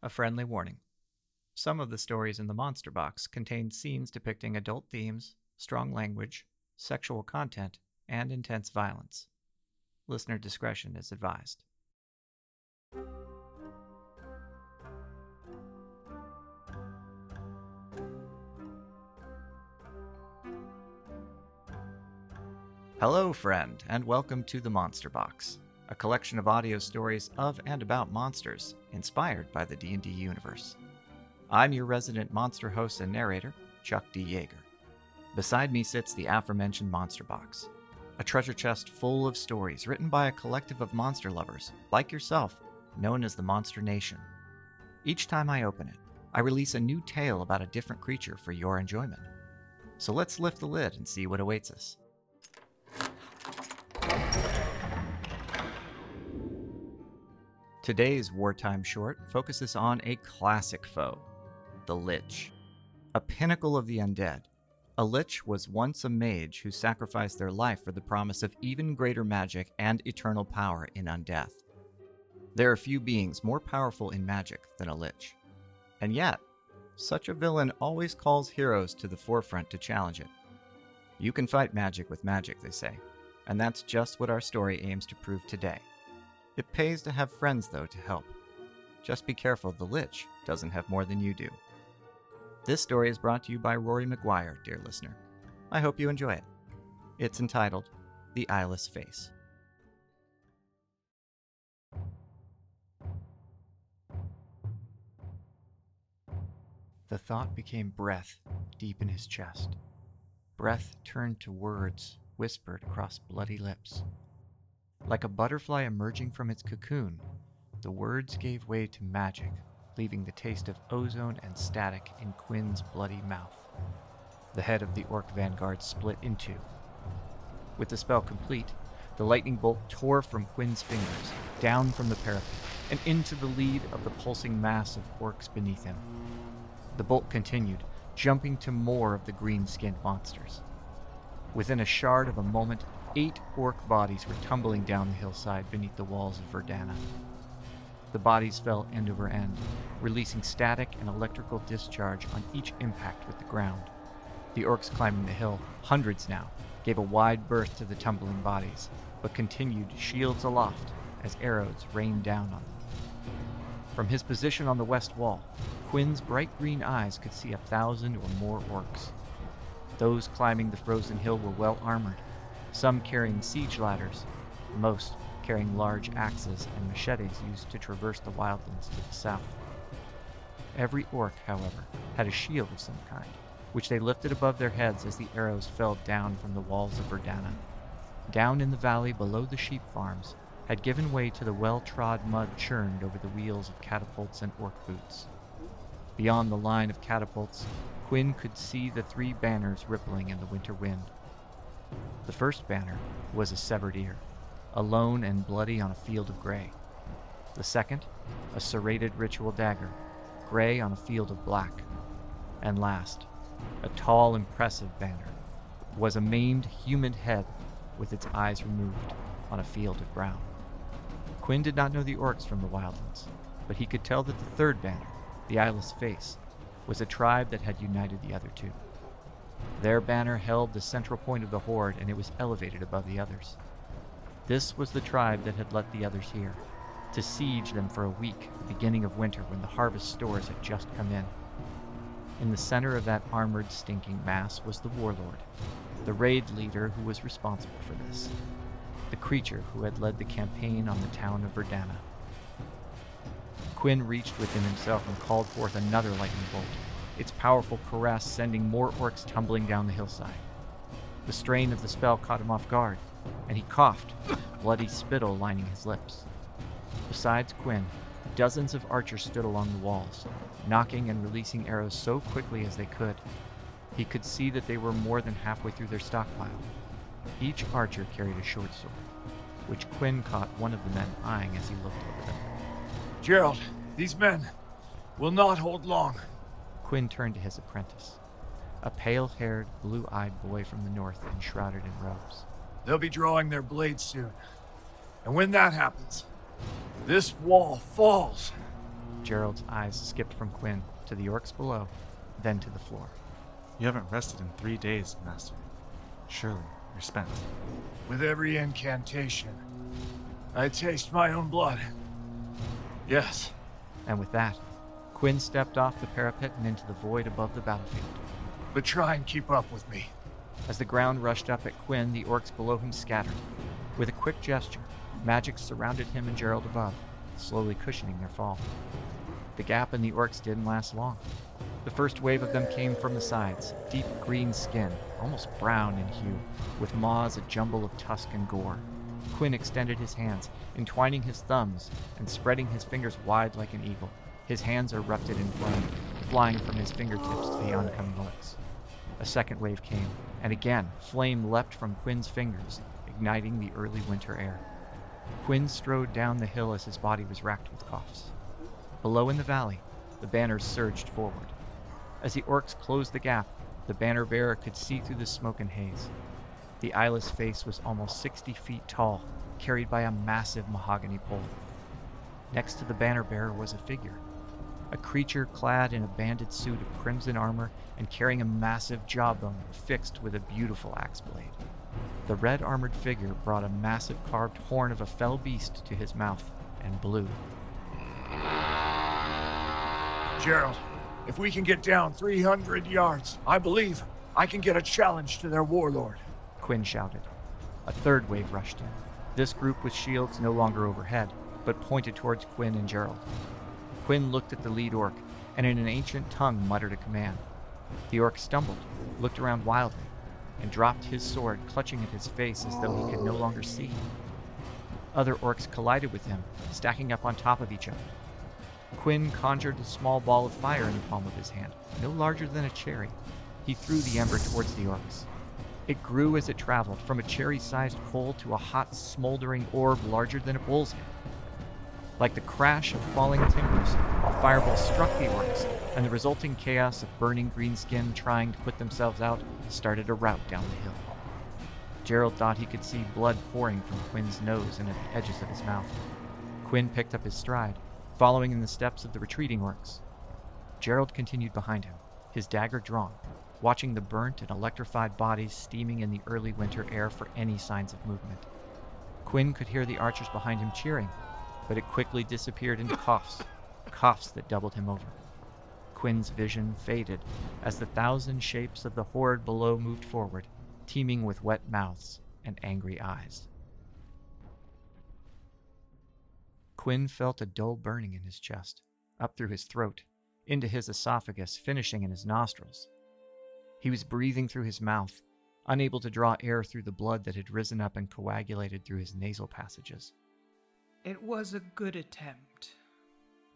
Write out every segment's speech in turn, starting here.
A friendly warning. Some of the stories in the Monster Box contain scenes depicting adult themes, strong language, sexual content, and intense violence. Listener discretion is advised. Hello, friend, and welcome to the Monster Box, a collection of audio stories of and about monsters inspired by the D&D universe. I'm your resident monster host and narrator, Chuck D. Yager. Beside me sits the aforementioned Monster Box, a treasure chest full of stories written by a collective of monster lovers, like yourself, known as the Monster Nation. Each time I open it, I release a new tale about a different creature for your enjoyment. So let's lift the lid and see what awaits us. Today's wartime short focuses on a classic foe, the Lich. A pinnacle of the undead, a Lich was once a mage who sacrificed their life for the promise of even greater magic and eternal power in undeath. There are few beings more powerful in magic than a Lich. And yet, such a villain always calls heroes to the forefront to challenge it. You can fight magic with magic, they say, and that's just what our story aims to prove today. It pays to have friends, though, to help. Just be careful the Lich doesn't have more than you do. This story is brought to you by Rory McGuire, dear listener. I hope you enjoy it. It's entitled The Eyeless Face. The thought became breath deep in his chest. Breath turned to words whispered across bloody lips. Like a butterfly emerging from its cocoon, the words gave way to magic leaving the taste of ozone and static in Quinn's bloody mouth. The head of the orc vanguard split in two. With the spell complete, the lightning bolt tore from Quinn's fingers, down from the parapet, and into the lead of the pulsing mass of orcs beneath him. The bolt continued, jumping to more of the green skinned monsters. Within a shard of a moment, eight orc bodies were tumbling down the hillside beneath the walls of Verdana. The bodies fell end over end, releasing static and electrical discharge on each impact with the ground. The orcs climbing the hill, hundreds now, gave a wide berth to the tumbling bodies, but continued shields aloft as arrows rained down on them. From his position on the west wall, Quinn's bright green eyes could see a thousand or more orcs. Those climbing the frozen hill were well armored, some carrying siege ladders, most carrying large axes and machetes used to traverse the wildlands to the south. Every orc, however, had a shield of some kind, which they lifted above their heads as the arrows fell down from the walls of Verdana. Down in the valley below the sheep farms had given way to the well trod mud churned over the wheels of catapults and orc boots. Beyond the line of catapults, Quinn could see the three banners rippling in the winter wind. The first banner was a severed ear, alone and bloody on a field of gray. The second, a serrated ritual dagger, gray on a field of black. And last, a tall, impressive banner, was a maimed human head with its eyes removed on a field of brown. Quinn did not know the orcs from the wildlands, but he could tell that the third banner, the eyeless face, was a tribe that had united the other two. Their banner held the central point of the horde, and it was elevated above the others. This was the tribe that had let the others here, to siege them for a week the beginning of winter when the harvest stores had just come in. In the center of that armored, stinking mass was the warlord, the raid leader who was responsible for this, the creature who had led the campaign on the town of Verdana. Quinn reached within himself and called forth another lightning bolt, its powerful caress sending more orcs tumbling down the hillside. The strain of the spell caught him off guard, and he coughed, bloody spittle lining his lips. Besides Quinn, dozens of archers stood along the walls, nocking and releasing arrows so quickly as they could. He could see that they were more than halfway through their stockpile. Each archer carried a short sword, which Quinn caught one of the men eyeing as he looked over them. Gerald, these men will not hold long. Quinn turned to his apprentice, a pale haired, blue eyed boy from the north enshrouded in robes. They'll be drawing their blades soon. And when that happens, this wall falls. Gerald's eyes skipped from Quinn to the orcs below, then to the floor. You haven't rested in three days, Master. Surely you're spent. With every incantation, I taste my own blood. Yes. And with that, Quinn stepped off the parapet and into the void above the battlefield. But try and keep up with me. As the ground rushed up at Quinn, the orcs below him scattered. With a quick gesture, magic surrounded him and Gerald above, slowly cushioning their fall. The gap in the orcs didn't last long. The first wave of them came from the sides, deep green skin, almost brown in hue, with maws a jumble of tusk and gore. Quinn extended his hands, entwining his thumbs and spreading his fingers wide like an eagle. His hands erupted in flame, flying from his fingertips to the oncoming orcs. A second wave came, and again flame leapt from Quinn's fingers, igniting the early winter air. Quinn strode down the hill as his body was racked with coughs. Below in the valley, the banners surged forward. As the orcs closed the gap, the banner bearer could see through the smoke and haze. The eyeless face was almost 60 feet tall, carried by a massive mahogany pole. Next to the banner bearer was a figure, a creature clad in a banded suit of crimson armor and carrying a massive jawbone fixed with a beautiful axe blade. The red armored figure brought a massive carved horn of a fell beast to his mouth and blew. Gerald, if we can get down 300 yards, I believe I can get a challenge to their warlord. Quinn shouted. A third wave rushed in. This group with shields no longer overhead, but pointed towards Quinn and Gerald. Quinn looked at the lead orc and in an ancient tongue muttered a command. The orc stumbled, looked around wildly, and dropped his sword, clutching at his face as though he could no longer see. Other orcs collided with him, stacking up on top of each other. Quinn conjured a small ball of fire in the palm of his hand, no larger than a cherry. He threw the ember towards the orcs. It grew as it traveled, from a cherry sized coal to a hot, smoldering orb larger than a bull's head. Like the crash of falling timbers, a fireball struck the orcs, and the resulting chaos of burning greenskin trying to put themselves out started a rout down the hill. Gerald thought he could see blood pouring from Quinn's nose and at the edges of his mouth. Quinn picked up his stride, following in the steps of the retreating orcs. Gerald continued behind him, his dagger drawn, watching the burnt and electrified bodies steaming in the early winter air for any signs of movement. Quinn could hear the archers behind him cheering, but it quickly disappeared into coughs, coughs that doubled him over. Quinn's vision faded as the thousand shapes of the horde below moved forward, teeming with wet mouths and angry eyes. Quinn felt a dull burning in his chest, up through his throat, into his esophagus, finishing in his nostrils. He was breathing through his mouth, unable to draw air through the blood that had risen up and coagulated through his nasal passages. It was a good attempt.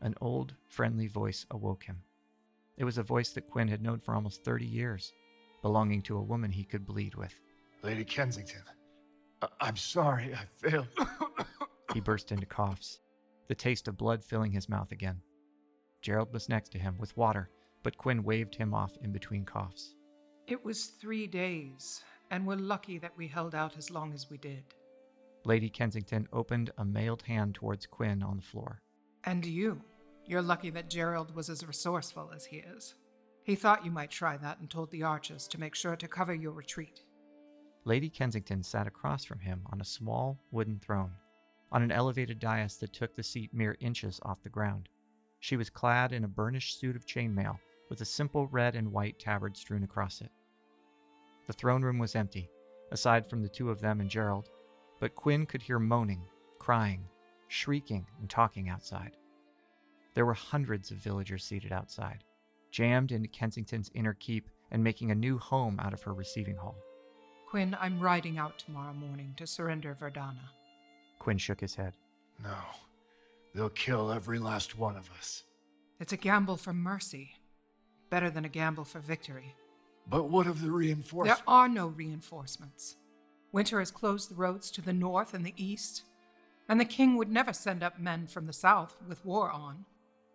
An old, friendly voice awoke him. It was a voice that Quinn had known for almost 30 years, belonging to a woman he could bleed with. Lady Kensington, I- I'm sorry I failed. He burst into coughs, the taste of blood filling his mouth again. Gerald was next to him with water, but Quinn waved him off in between coughs. It was three days, and we're lucky that we held out as long as we did. Lady Kensington opened a mailed hand towards Quinn on the floor. And you. You're lucky that Gerald was as resourceful as he is. He thought you might try that and told the archers to make sure to cover your retreat. Lady Kensington sat across from him on a small wooden throne, on an elevated dais that took the seat mere inches off the ground. She was clad in a burnished suit of chainmail with a simple red and white tabard strewn across it. The throne room was empty, aside from the two of them and Gerald, but Quinn could hear moaning, crying, shrieking, and talking outside. There were hundreds of villagers seated outside, jammed into Kensington's inner keep and making a new home out of her receiving hall. Quinn, I'm riding out tomorrow morning to surrender Verdana. Quinn shook his head. no, they'll kill every last one of us. It's a gamble for mercy, better than a gamble for victory. But what of the reinforcements? There are no reinforcements. Winter has closed the roads to the north and the east, and the king would never send up men from the south with war on.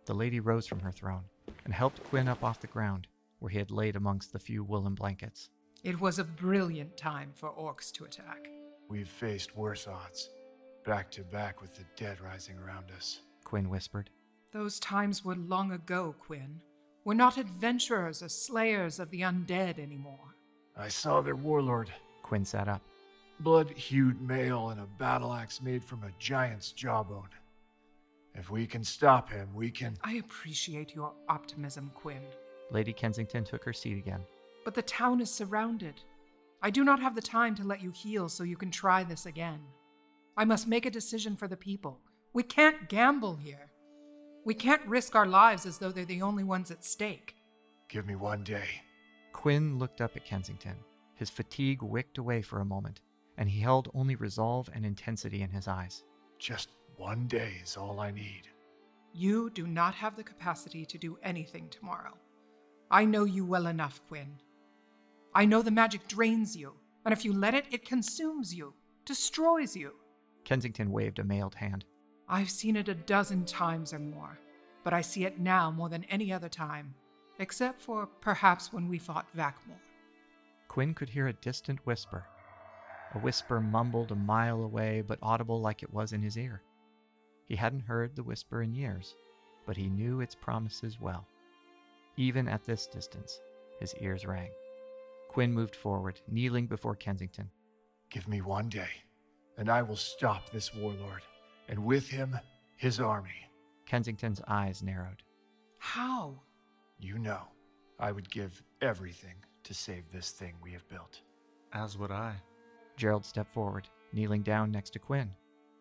The lady rose from her throne and helped Quinn up off the ground, where he had laid amongst the few woolen blankets. It was a brilliant time for orcs to attack. We've faced worse odds, back to back with the dead rising around us. Quinn whispered. Those times were long ago, Quinn. We're not adventurers or slayers of the undead anymore. I saw their warlord. Quinn sat up. Blood hued mail and a battle axe made from a giant's jawbone. If we can stop him, we can. I appreciate your optimism, Quinn. Lady Kensington took her seat again. But the town is surrounded. I do not have the time to let you heal so you can try this again. I must make a decision for the people. We can't gamble here. We can't risk our lives as though they're the only ones at stake. Give me one day. Quinn looked up at Kensington. His fatigue wicked away for a moment, and he held only resolve and intensity in his eyes. Just one day is all I need. You do not have the capacity to do anything tomorrow. I know you well enough, Quinn. I know the magic drains you, and if you let it, it consumes you, destroys you. Kensington waved a mailed hand. I've seen it a dozen times or more, but I see it now more than any other time, except for perhaps when we fought Vakmor. Quinn could hear a distant whisper. A whisper mumbled a mile away, but audible like it was in his ear. He hadn't heard the whisper in years, but he knew its promises well. Even at this distance, his ears rang. Quinn moved forward, kneeling before Kensington. Give me one day, and I will stop this warlord, and with him, his army. Kensington's eyes narrowed. How? You know, I would give everything to save this thing we have built. As would I. Gerald stepped forward, kneeling down next to Quinn.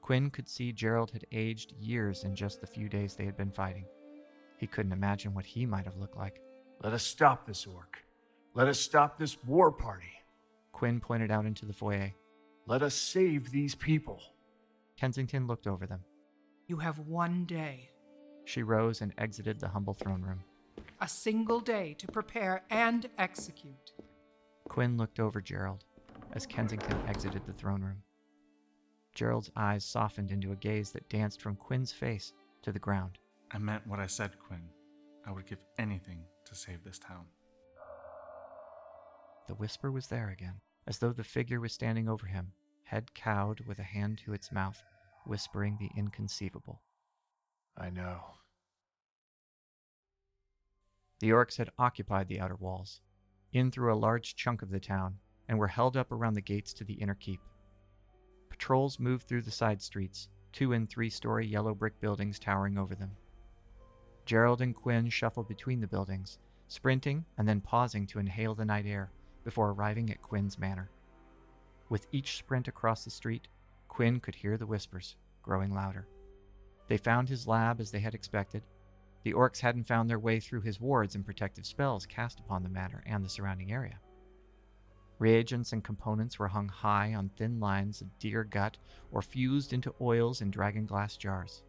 Quinn could see Gerald had aged years in just the few days they had been fighting. He couldn't imagine what he might have looked like. Let us stop this orc. Let us stop this war party. Quinn pointed out into the foyer. Let us save these people. Kensington looked over them. You have one day, She rose and exited the humble throne room. a single day to prepare and execute. Quinn looked over Gerald as Kensington exited the throne room. Gerald's eyes softened into a gaze that danced from Quinn's face to the ground. I meant what I said, Quinn. I would give anything to save this town. The whisper was there again, as though the figure was standing over him, head cowed with a hand to its mouth, whispering the inconceivable. I know. The orcs had occupied the outer walls, in through a large chunk of the town, and were held up around the gates to the inner keep. Patrols moved through the side streets, two and three story yellow brick buildings towering over them. Gerald and Quinn shuffled between the buildings, sprinting and then pausing to inhale the night air before arriving at Quinn's manor. With each sprint across the street, Quinn could hear the whispers, growing louder. They found his lab as they had expected. The orcs hadn't found their way through his wards and protective spells cast upon the manor and the surrounding area. Reagents and components were hung high on thin lines of deer gut or fused into oils in dragon glass jars.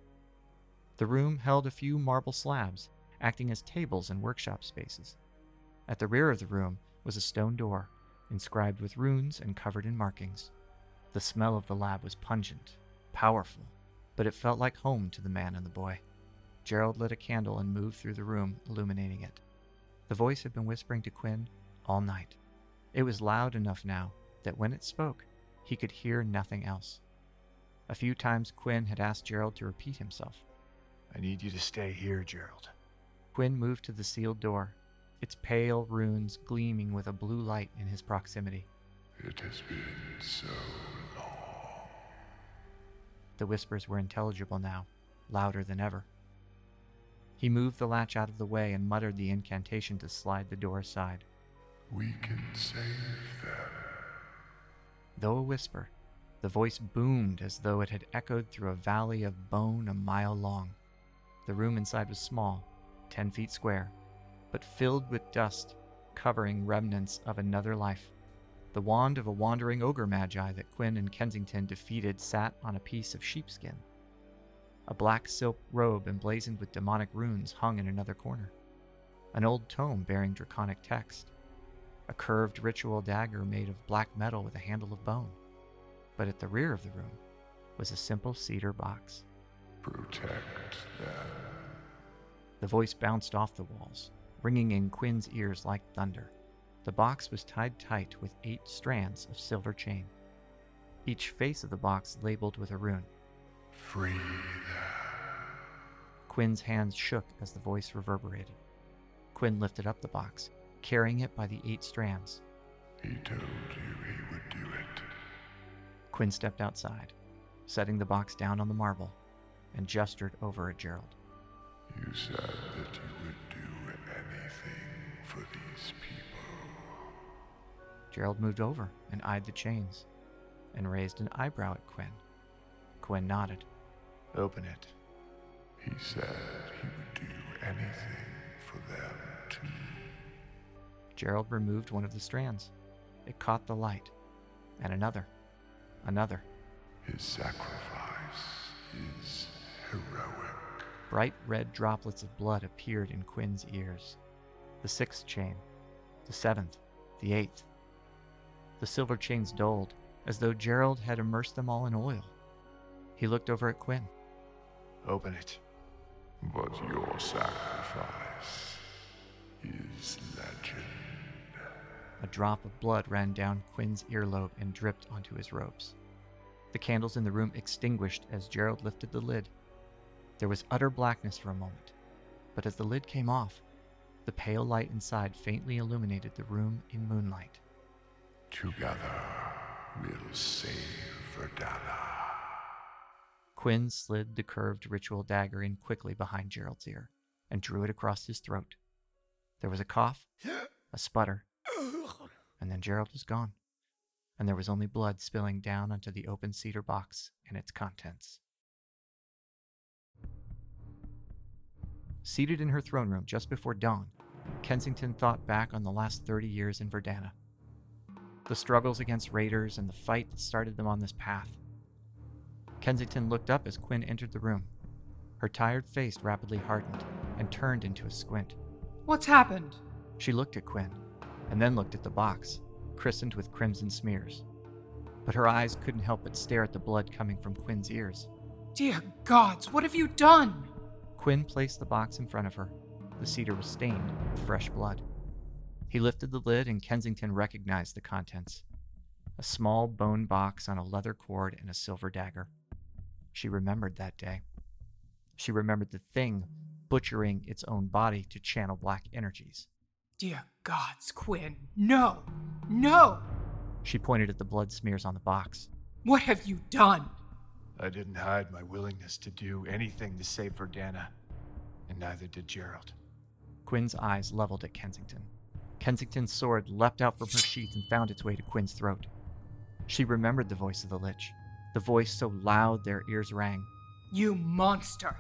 The room held a few marble slabs, acting as tables and workshop spaces. At the rear of the room was a stone door, inscribed with runes and covered in markings. The smell of the lab was pungent, powerful, but it felt like home to the man and the boy. Gerald lit a candle and moved through the room, illuminating it. The voice had been whispering to Quinn all night. It was loud enough now that when it spoke, he could hear nothing else. A few times Quinn had asked Gerald to repeat himself. I need you to stay here, Gerald. Quinn moved to the sealed door, its pale runes gleaming with a blue light in his proximity. It has been so long. The whispers were intelligible now, louder than ever. He moved the latch out of the way and muttered the incantation to slide the door aside. We can save them. Though a whisper, the voice boomed as though it had echoed through a valley of bone a mile long. The room inside was small, ten feet square, but filled with dust, covering remnants of another life. The wand of a wandering ogre magi that Quinn and Kensington defeated sat on a piece of sheepskin. A black silk robe emblazoned with demonic runes hung in another corner. An old tome bearing draconic text. A curved ritual dagger made of black metal with a handle of bone. But at the rear of the room was a simple cedar box. Protect them. The voice bounced off the walls, ringing in Quinn's ears like thunder. The box was tied tight with eight strands of silver chain, each face of the box labeled with a rune. Free them. Quinn's hands shook as the voice reverberated. Quinn lifted up the box, carrying it by the eight strands. He told you he would do it. Quinn stepped outside, setting the box down on the marble, and gestured over at Gerald. You said that you would do anything for these people. Gerald moved over and eyed the chains, and raised an eyebrow at Quinn. Quinn nodded. Open it. He said he would do anything for them. Gerald removed one of the strands. It caught the light, and another, another. His sacrifice is heroic. Bright red droplets of blood appeared in Quinn's ears. The sixth chain, the seventh, the eighth. The silver chains dulled, as though Gerald had immersed them all in oil. He looked over at Quinn. Open it. But your sacrifice A drop of blood ran down Quinn's earlobe and dripped onto his robes. The candles in the room extinguished as Gerald lifted the lid. There was utter blackness for a moment, but as the lid came off, the pale light inside faintly illuminated the room in moonlight. Together, we'll save Verdana. Quinn slid the curved ritual dagger in quickly behind Gerald's ear and drew it across his throat. There was a cough, a sputter, and then Gerald was gone, and there was only blood spilling down onto the open cedar box and its contents. Seated in her throne room just before dawn, Kensington thought back on the last 30 years in Verdana. The struggles against raiders and the fight that started them on this path. Kensington looked up as Quinn entered the room. Her tired face rapidly hardened and turned into a squint. What's happened? She looked at Quinn, and then looked at the box, christened with crimson smears. But her eyes couldn't help but stare at the blood coming from Quinn's ears. Dear gods, what have you done? Quinn placed the box in front of her. The cedar was stained with fresh blood. He lifted the lid, and Kensington recognized the contents a small bone box on a leather cord and a silver dagger. She remembered that day. She remembered the thing butchering its own body to channel black energies. Dear gods, Quinn, no! No! She pointed at the blood smears on the box. What have you done? I didn't hide my willingness to do anything to save Verdana, and neither did Gerald. Quinn's eyes leveled at Kensington. Kensington's sword leapt out from her sheath and found its way to Quinn's throat. She remembered the voice of the Lich, the voice so loud their ears rang. You monster!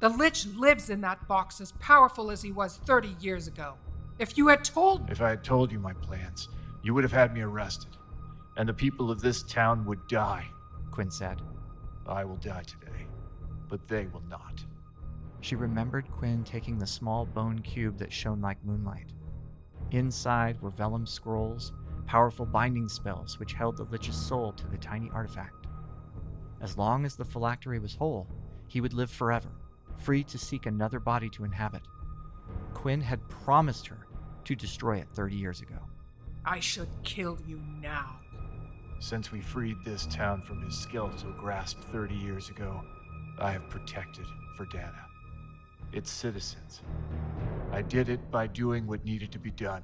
The Lich lives in that box as powerful as he was 30 years ago. If you had told. Me if I had told you my plans, you would have had me arrested, and the people of this town would die. Quinn said. I will die today, but they will not. She remembered Quinn taking the small bone cube that shone like moonlight. Inside were vellum scrolls, powerful binding spells which held the Lich's soul to the tiny artifact. As long as the phylactery was whole, he would live forever, free to seek another body to inhabit. Quinn had promised her to destroy it 30 years ago. I should kill you now. Since we freed this town from his skeletal grasp 30 years ago, I have protected Verdana, its citizens. I did it by doing what needed to be done.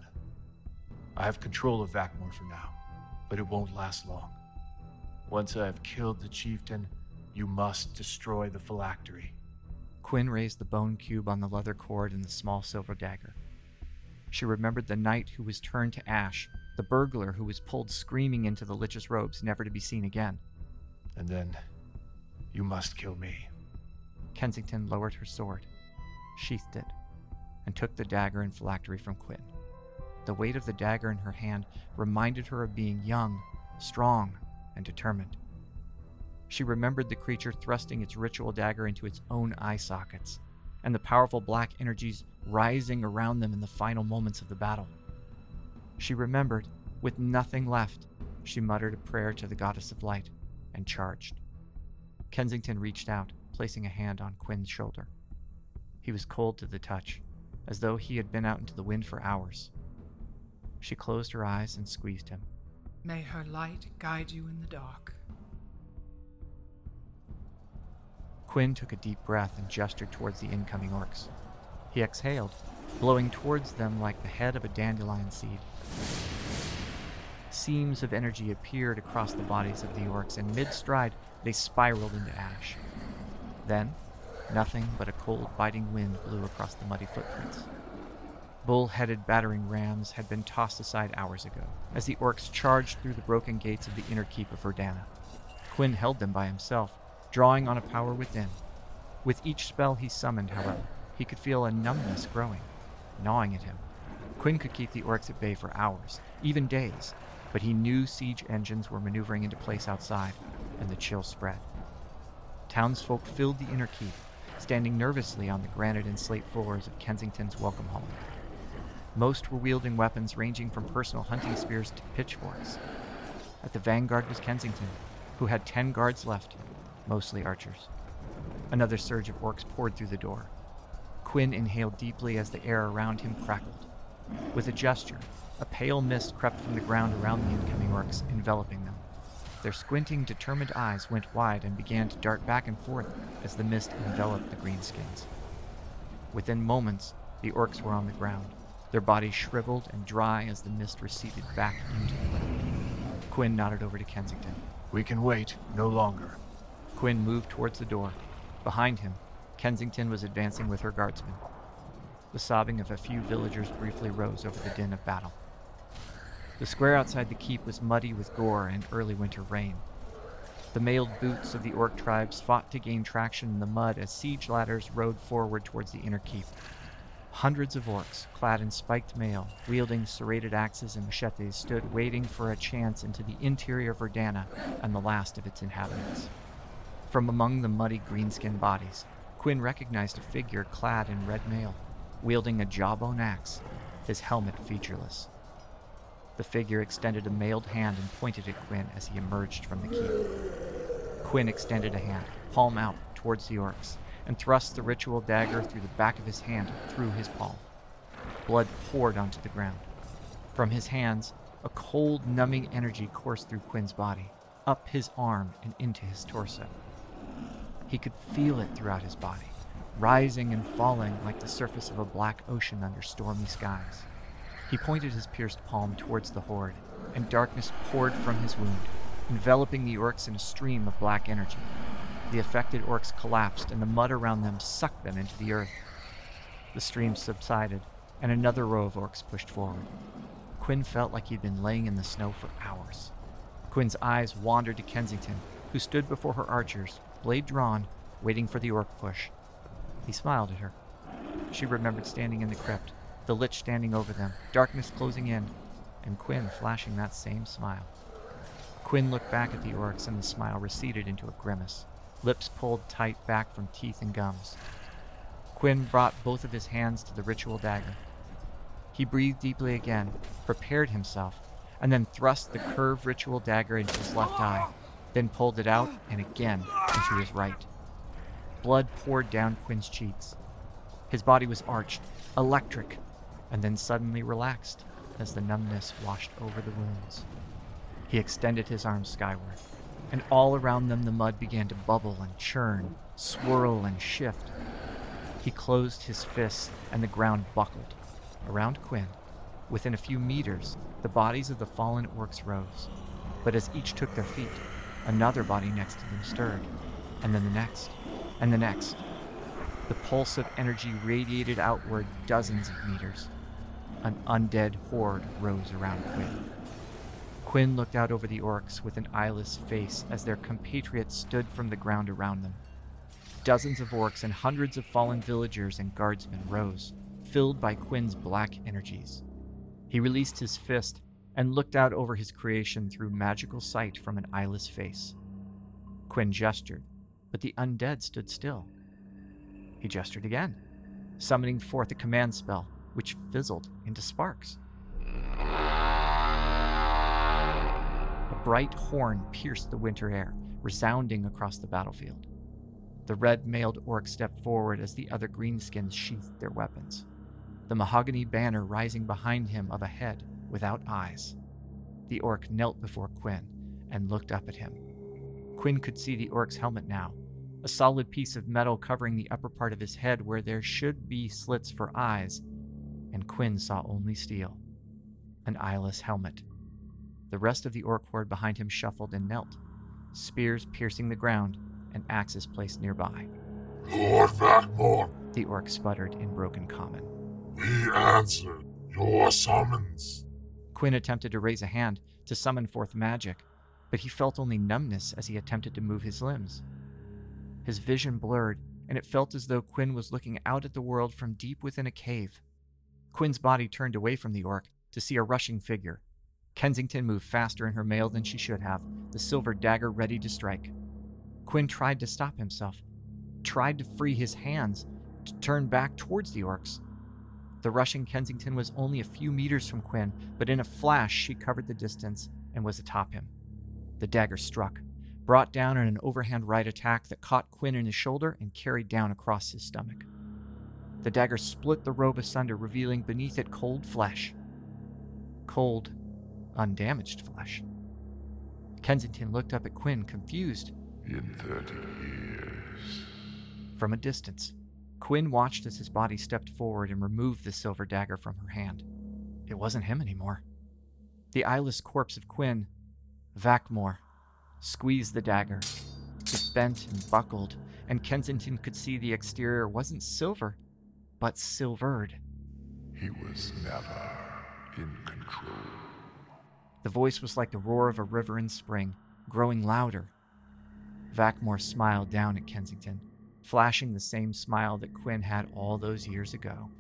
I have control of Vakmor for now, but it won't last long. Once I have killed the chieftain, you must destroy the phylactery. Quinn raised the bone cube on the leather cord and the small silver dagger. She remembered the knight who was turned to ash, the burglar who was pulled screaming into the Lich's robes, never to be seen again. And then, you must kill me. Kensington lowered her sword, sheathed it, and took the dagger and phylactery from Quinn. The weight of the dagger in her hand reminded her of being young, strong, and determined. She remembered the creature thrusting its ritual dagger into its own eye sockets, and the powerful black energies rising around them in the final moments of the battle. She remembered, with nothing left, she muttered a prayer to the goddess of light and charged. Kensington reached out, placing a hand on Quinn's shoulder. He was cold to the touch, as though he had been out into the wind for hours. She closed her eyes and squeezed him. May her light guide you in the dark. Quinn took a deep breath and gestured towards the incoming orcs. He exhaled, blowing towards them like the head of a dandelion seed. Seams of energy appeared across the bodies of the orcs, and mid stride, they spiraled into ash. Then, nothing but a cold, biting wind blew across the muddy footprints. Bull headed battering rams had been tossed aside hours ago as the orcs charged through the broken gates of the inner keep of Verdana. Quinn held them by himself, drawing on a power within. With each spell he summoned, however, he could feel a numbness growing, gnawing at him. Quinn could keep the orcs at bay for hours, even days, but he knew siege engines were maneuvering into place outside, and the chill spread. Townsfolk filled the inner keep, standing nervously on the granite and slate floors of Kensington's Welcome Hall. Most were wielding weapons ranging from personal hunting spears to pitchforks. At the vanguard was Kensington, who had ten guards left, mostly archers. Another surge of orcs poured through the door. Quinn inhaled deeply as the air around him crackled. With a gesture, a pale mist crept from the ground around the incoming orcs, enveloping them. Their squinting, determined eyes went wide and began to dart back and forth as the mist enveloped the greenskins. Within moments, the orcs were on the ground, their bodies shriveled and dry as the mist receded back into the ground. Quinn nodded over to Kensington. We can wait no longer. Quinn moved towards the door. Behind him, Kensington was advancing with her guardsmen. The sobbing of a few villagers briefly rose over the din of battle. The square outside the keep was muddy with gore and early winter rain. The mailed boots of the orc tribes fought to gain traction in the mud as siege ladders rode forward towards the inner keep. Hundreds of orcs, clad in spiked mail, wielding serrated axes and machetes, stood waiting for a chance into the interior of Verdana and the last of its inhabitants. From among the muddy greenskin bodies, Quinn recognized a figure clad in red mail, wielding a jawbone axe, his helmet featureless. The figure extended a mailed hand and pointed at Quinn as he emerged from the keep. Quinn extended a hand, palm out, towards the orcs, and thrust the ritual dagger through the back of his hand through his palm. Blood poured onto the ground. From his hands, a cold, numbing energy coursed through Quinn's body, up his arm and into his torso. He could feel it throughout his body, rising and falling like the surface of a black ocean under stormy skies. He pointed his pierced palm towards the horde, and darkness poured from his wound, enveloping the orcs in a stream of black energy. The affected orcs collapsed, and the mud around them sucked them into the earth. The stream subsided, and another row of orcs pushed forward. Quinn felt like he'd been laying in the snow for hours. Quinn's eyes wandered to Kensington, who stood before her archers, blade drawn, waiting for the orc push. He smiled at her. She remembered standing in the crypt, the lich standing over them, darkness closing in, and Quinn flashing that same smile. Quinn looked back at the orcs, and the smile receded into a grimace lips pulled tight back from teeth and gums. Quinn brought both of his hands to the ritual dagger. He breathed deeply again, prepared himself, and then thrust the curved ritual dagger into his left eye, then pulled it out and again into his right. Blood poured down Quinn's cheeks. His body was arched, electric, and then suddenly relaxed as the numbness washed over the wounds. He extended his arms skyward and all around them the mud began to bubble and churn, swirl and shift. He closed his fists, and the ground buckled. Around Quinn, within a few meters, the bodies of the fallen orcs rose. But as each took their feet, another body next to them stirred, and then the next, and the next. The pulse of energy radiated outward dozens of meters. An undead horde rose around Quinn. Quinn looked out over the orcs with an eyeless face as their compatriots stood from the ground around them. Dozens of orcs and hundreds of fallen villagers and guardsmen rose, filled by Quinn's black energies. He released his fist and looked out over his creation through magical sight from an eyeless face. Quinn gestured, but the undead stood still. He gestured again, summoning forth a command spell, which fizzled into sparks. A bright horn pierced the winter air, resounding across the battlefield. The red mailed orc stepped forward as the other greenskins sheathed their weapons, the mahogany banner rising behind him of a head without eyes. The orc knelt before Quinn and looked up at him. Quinn could see the orc's helmet now, a solid piece of metal covering the upper part of his head where there should be slits for eyes, and Quinn saw only steel an eyeless helmet. The rest of the orc horde behind him shuffled and knelt, spears piercing the ground and axes placed nearby. Lord Vakmor, The orc sputtered in broken common. we answer your summons. Quinn attempted to raise a hand to summon forth magic, but he felt only numbness as he attempted to move his limbs. His vision blurred, and it felt as though Quinn was looking out at the world from deep within a cave. Quinn's body turned away from the orc to see a rushing figure. Kensington moved faster in her mail than she should have, the silver dagger ready to strike. Quinn tried to stop himself, tried to free his hands, to turn back towards the orcs. The rushing Kensington was only a few meters from Quinn, but in a flash she covered the distance and was atop him. The dagger struck, brought down in an overhand right attack that caught Quinn in his shoulder and carried down across his stomach. The dagger split the robe asunder, revealing beneath it cold flesh. Cold, undamaged flesh. Kensington looked up at Quinn, confused. In 30 years, From a distance, Quinn watched as his body stepped forward and removed the silver dagger from her hand. It wasn't him anymore. The eyeless corpse of Quinn, Vakmore, squeezed the dagger. It bent and buckled, and Kensington could see the exterior wasn't silver, but silvered. he was never in control. The voice was like the roar of a river in spring, growing louder. Vakmore smiled down at Kensington, flashing the same smile that Quinn had all those years ago.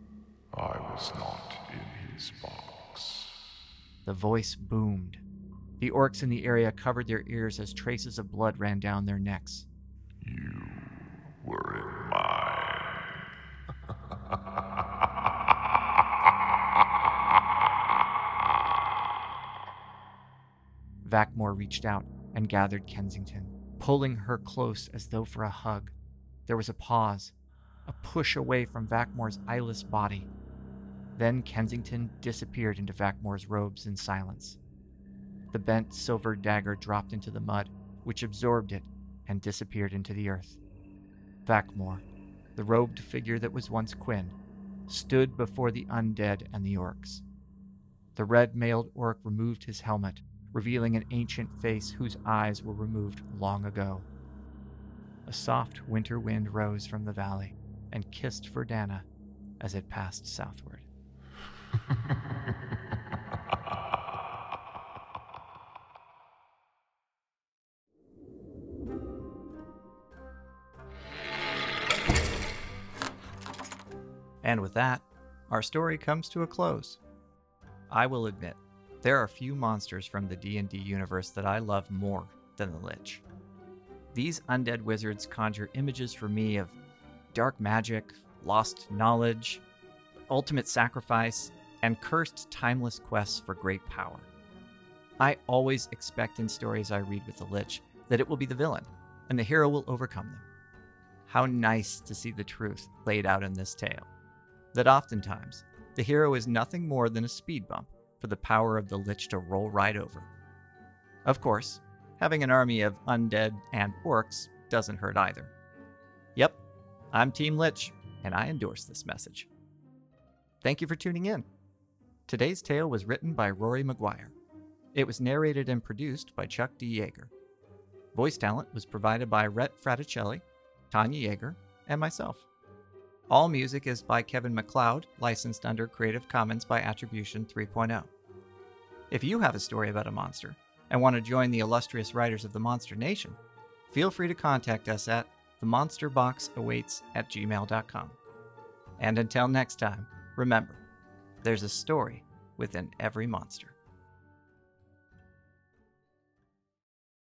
I was not in his box. The voice boomed. The orcs in the area covered their ears as traces of blood ran down their necks. You were in mine. Vakmore reached out and gathered Kensington, pulling her close as though for a hug. There was a pause, a push away from Vakmore's eyeless body. Then Kensington disappeared into Vakmore's robes in silence. The bent silver dagger dropped into the mud, which absorbed it and disappeared into the earth. Vakmore, the robed figure that was once Quinn, stood before the undead and the orcs. The red mailed orc removed his helmet, revealing an ancient face whose eyes were removed long ago. A soft winter wind rose from the valley and kissed Verdana as it passed southward. And with that, our story comes to a close. I will admit, there are few monsters from the D&D universe that I love more than the Lich. These undead wizards conjure images for me of dark magic, lost knowledge, ultimate sacrifice, and cursed timeless quests for great power. I always expect in stories I read with the Lich that it will be the villain, and the hero will overcome them. How nice to see the truth laid out in this tale. That oftentimes, the hero is nothing more than a speed bump for the power of the Lich to roll right over. Of course, having an army of undead and orcs doesn't hurt either. Yep, I'm Team Lich, and I endorse this message. Thank you for tuning in. Today's tale was written by Rory McGuire. It was narrated and produced by Chuck D. Yager. Voice talent was provided by Rhett Fraticelli, Tania Yager, and myself. All music is by Kevin MacLeod, licensed under Creative Commons by Attribution 3.0. If you have a story about a monster and want to join the illustrious writers of the Monster Nation, feel free to contact us at themonsterboxawaits at gmail.com. And until next time, remember, there's a story within every monster.